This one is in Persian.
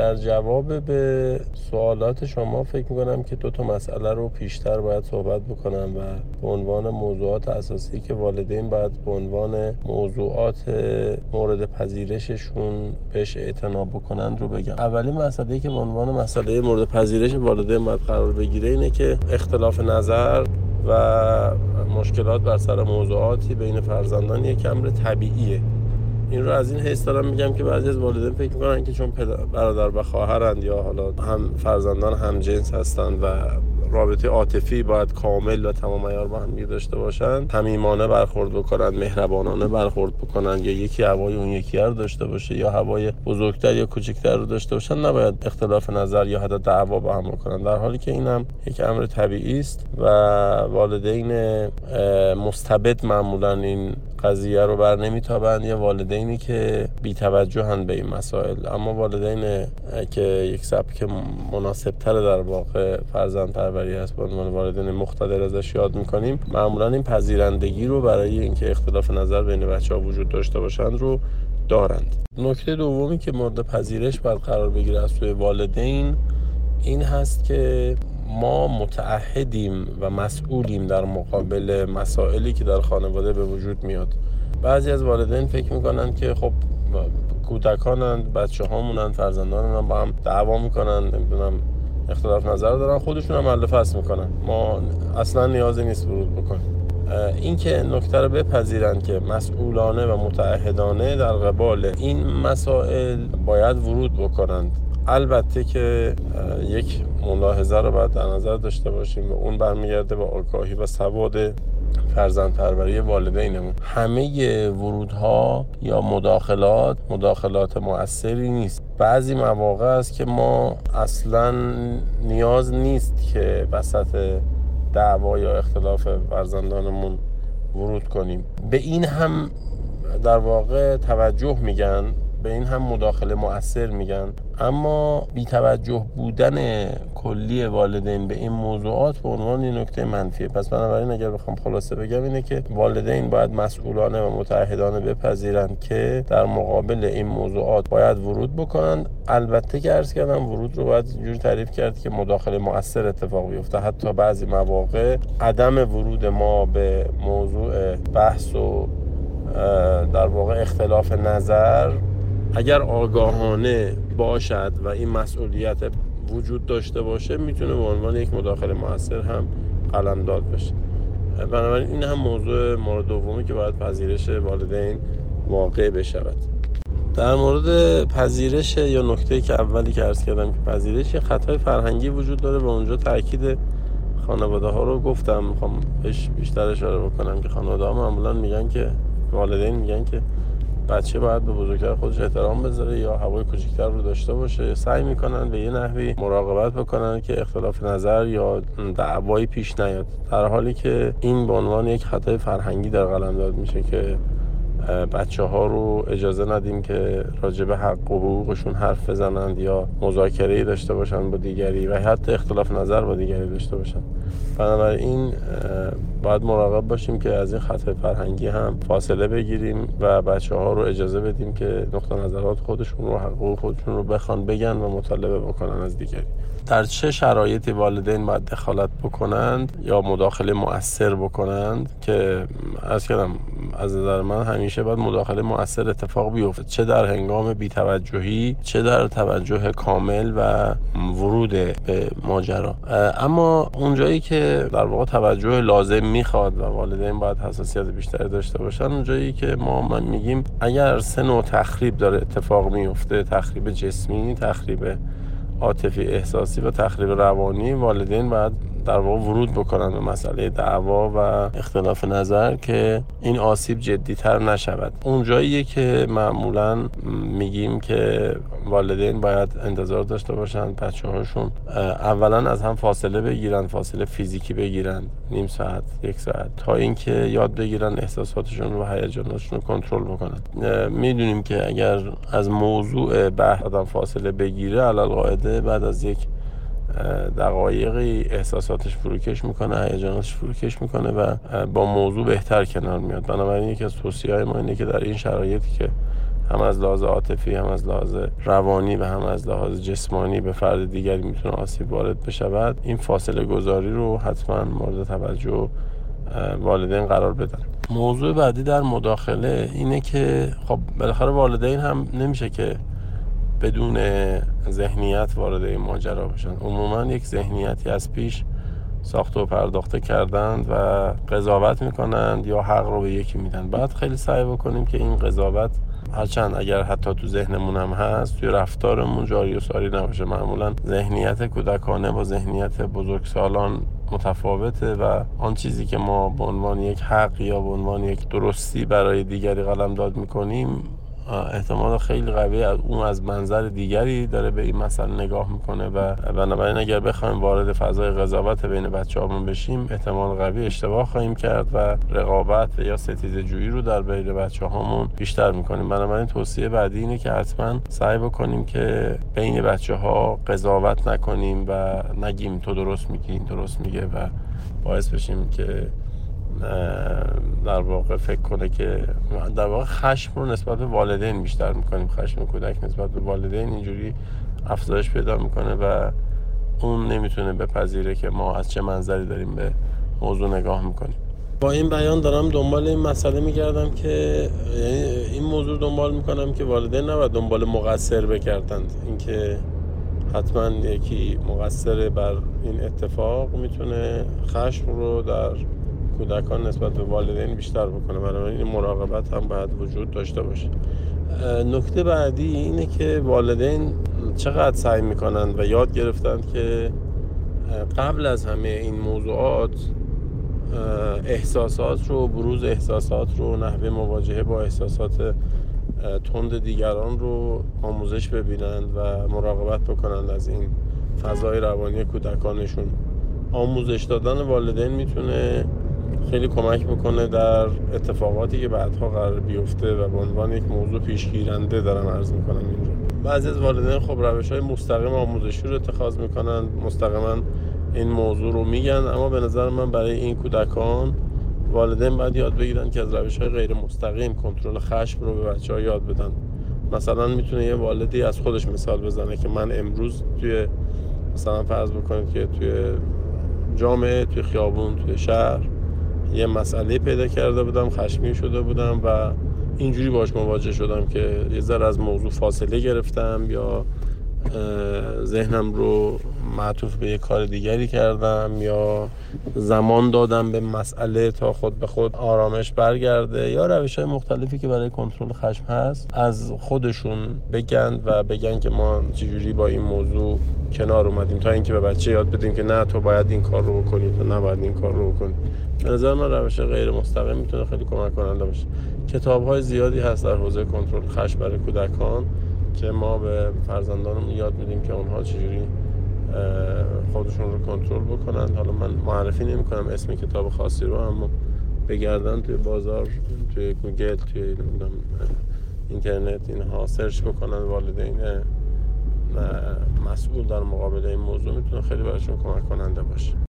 در جواب به سوالات شما فکر می‌کنم که دو تا مسئله رو پیشتر باید صحبت بکنم و به عنوان موضوعات اساسی که والدین باید به عنوان موضوعات مورد پذیرششون بهش اعتنا بکنند رو بگم. اولین مسئله که به عنوان مسئله مورد پذیرش والدین باید قرار بگیره اینه که اختلاف نظر و مشکلات بر سر موضوعاتی بین فرزندان یک امر طبیعیه. این رو از این حیث دارم میگم که بعضی از والدین فکر می‌کنن که چون برادر و خواهرند یا حالا هم فرزندان هم جنس هستند و رابطه عاطفی باید کامل و تمام عیار با هم داشته باشن تمیمانه برخورد بکنن مهربانانه برخورد بکنن یا یکی هوای اون یکی رو داشته باشه یا هوای بزرگتر یا کوچکتر رو داشته باشن نباید اختلاف نظر یا حتی دعوا با هم بکنن. در حالی که این هم یک امر طبیعی است و والدین مستبد معمولا این قضیه رو بر نمیتابند. یا والدینی که بی توجهن به این مسائل. اما والدین که یک سبک مناسب تر در واقع فرزند پروری هست به عنوان والدین مقتدر ازش یاد می‌کنیم. معمولا این پذیرندگی رو برای اینکه اختلاف نظر بین بچه ها وجود داشته باشند رو دارند. نکته دومی که مورد پذیرش باید قرار بگیره از سوی والدین این هست که ما متعهدیم و مسئولیم در مقابل مسائلی که در خانواده به وجود میاد. بعضی از والدین فکر می‌کنن که خب کودکانند بچه هامونن فرزندان با هم دعوا می‌کنن نمی‌دونم اختلاف نظر دارن خودشون هم حل فصل می‌کنن. ما اصلا نیازی نیست ورود بکنیم. این که نکته رو بپذیرند که مسئولانه و متعهدانه در قبال این مسائل باید ورود بکنند. البته که یک ملاحظه رو باید در نظر داشته باشیم و اون برمیگرده به آگاهی و سواد فرزند پروری والدینمون. همه ورودها یا مداخلات مداخلات مؤثری نیست. بعضی مواقع است که ما اصلا نیاز نیست که وسط دعوا یا اختلاف فرزندانمون ورود کنیم. به این هم در واقع توجه میگن. به این هم مداخله مؤثر میگن. اما بی توجه بودن کلی والدین به این موضوعات به عنوان این نکته منفیه. پس بنابراین اگر بخوام خلاصه بگم اینه که والدین باید مسئولانه و متعهدانه بپذیرند که در مقابل این موضوعات باید ورود بکنند. البته که عرض کردم ورود رو باید اینجوری تعریف کرد که مداخله مؤثر اتفاق بیفته. حتی بعضی مواقع عدم ورود ما به موضوع بحث و در واقع اختلاف نظر اگر آگاهانه باشد و این مسئولیت وجود داشته باشه می‌تونه به عنوان یک مداخله موثر هم قلمداد بشه. بنابراین این هم موضوع مورد دومی که باید پذیرش والدین واقع بشود. در مورد پذیرش یا نکته که اولی که عرض کردم که پذیرش یه خطای فرهنگی وجود داره و اونجا تاکید خانواده ها رو گفتم. می‌خوام بیشتر اشاره بکنم که خانواده ها معمولا میگن که والدین میگن که بچه باید به بزرگتر خودش احترام بذاره یا هوای کوچکتر رو داشته باشه. سعی می‌کنن به یه نحوی مراقبت بکنن که اختلاف نظر یا دعوایی پیش نیاد. در حالی که این به عنوان یک خطای فرهنگی در قلم داد میشه که بچه ها رو اجازه ندیم که راجع به حق و حقوقشون حرف بزنند یا مذاکره داشته باشن با دیگری و حتی اختلاف نظر با دیگری داشته باشن. بنابراین باید مراقب باشیم که از این خطای فرهنگی هم فاصله بگیریم و بچه ها رو اجازه بدیم که نقطه نظرات خودشون رو حقوق خودشون رو بخوان بگن و مطالبه بکنن از دیگری. در چه شرایطی والدین باید دخالت بکنند یا مداخله مؤثر بکنند که از کردم از نظر من همیشه باید مداخله مؤثر اتفاق بیفته. چه در هنگام بیتوجهی چه در توجه کامل و ورود به ماجرا. اما اونجایی که در واقع توجه لازم می‌خواد و والدین باید حساسیت بیشتری داشته باشن. اونجایی که ما من میگیم اگر سه نوع تخریب داره اتفاق میفته تخریب جسمی تخریب عاطفی احساسی و تخریب روانی والدین باید در واقع ورود بکنن به مسئله دعوا و اختلاف نظر که این آسیب جدیتر نشود. اونجاییه که معمولا میگیم که والدین باید انتظار داشته باشن بچه هاشون اولا از هم فاصله بگیرن فاصله فیزیکی بگیرن نیم ساعت یک ساعت تا اینکه یاد بگیرن احساساتشون و هیجاناتشون رو کنترل بکنن. می‌دونیم که اگر از موضوع بحث آدم فاصله بگیره علال قاعده بعد از یک دقایقی احساساتش فروکش می‌کنه هیجاناتش فروکش می‌کنه و با موضوع بهتر کنار میاد. بنابراین یکی از توصیه های ما اینه که در این شرایطی که هم از لحاظ عاطفی هم از لحاظ روانی و هم از لحاظ جسمانی به فرد دیگری می‌تونه آسیب وارد بشود این فاصله گذاری رو حتما مورد توجه والدین قرار بدن. موضوع بعدی در مداخله اینه که خب بالاخره والدین هم نمیشه که بدون ذهنیت وارد این ماجرا بشن. عموما یک ذهنیتی از پیش ساخته و پرداخته کردند و قضاوت می‌کنند یا حق رو به یکی میدن. بعد خیلی سعی بکنیم که این قضاوت هرچند اگر حتی تو ذهنمون هم هست توی رفتارمون جاری و ساری نباشه. معمولا ذهنیت کودکانه با ذهنیت بزرگسالان متفاوته و آن چیزی که ما به عنوان یک حق یا به عنوان یک درستی برای دیگری قلم داد می‌کنیم احتمال خیلی قوی از اون از منظر دیگری داره به این مسئله نگاه می‌کنه و بنابراین اگر بخوایم وارد فضای قضاوت بین بچه همون بشیم احتمال قوی اشتباه خواهیم کرد و رقابت یا ستیز جویی رو در بین بچه هامون بیشتر می‌کنیم. بنابراین توصیه بعدی اینه که حتما سعی بکنیم که بین بچه ها قضاوت نکنیم و نگیم تو درست میگی این درست میگه و باعث بشیم که در واقع فکر کنه که در واقع خشم رو نسبت به والدین بیشتر می‌کنیم. خشم کودک نسبت به والدین اینجوری افزایش پیدا می‌کنه و اون نمی‌تونه بپذیره که ما از چه منظری داریم به موضوع نگاه می‌کنیم. با این بیان دارم دنبال این مسئله میگردم که یعنی این موضوع دنبال می‌کنم که والدین نباید دنبال مقصر بکردند اینکه حتما یکی مقصر بر این اتفاق می‌تونه خشم رو در کودکان نسبت به والدین بیشتر بکنه. بنابراین این مراقبت هم باید وجود داشته باشه. نکته بعدی اینه که والدین چقدر سعی می‌کنند و یاد گرفتند که قبل از همه این موضوعات احساسات رو بروز احساسات رو نحوه مواجهه با احساسات تند دیگران رو آموزش ببینند و مراقبت بکنند از این فضای روانی کودکانشون. آموزش دادن والدین می‌تونه خیلی کمک می‌کنه در اتفاقاتی که بعدها قرار بیفته و به عنوان یک موضوع پیشگیرنده دارم عرض می‌کنم اینجا. بعضی از والدین خب روش های مستقیم آموزشی رو اتخاذ می‌کنن مستقیما این موضوع رو میگن اما به نظر من برای این کودکان والدین باید یاد بگیرن که از روش های غیر مستقیم کنترل خشم رو به بچه ها یاد بدن. مثلا می‌تونه یه والدی از خودش مثال بزنه که من امروز توی مثلا فرض بکنید که توی جامعه توی خیابون توی شهر یه مسئله پیدا کرده بودم خشمی شده بودم و اینجوری باش مواجه شدم که یه ذره از موضوع فاصله گرفتم یا ذهنم رو معطوف به یه کار دیگری کردم یا زمان دادم به مسئله تا خود به خود آرامش برگرده یا روش های مختلفی که برای کنترل خشم هست از خودشون بگن و بگن که ما چجوری با این موضوع کنار اومدیم. تا اینکه به بچه یاد بدیم که نه تو باید این کار رو بکنی تو نباید این کار رو بکنی. به نظر من روش غیر مستقیم می‌تونه خیلی کمک کننده باشه. کتاب های زیادی هست در حوزه کنترل خشم برای کودکان که ما به فرزندانمون یاد میدیم که اونها چجوری خودشون رو کنترل بکنن. حالا من معرفی نمی کنم اسم کتاب خاصی رو اما بگردن توی بازار توی گوگل توی اینترنت اینها search بکنن. والدین مسئول در مقابل این موضوع. می‌تونه خیلی براشون کمک کننده باشه.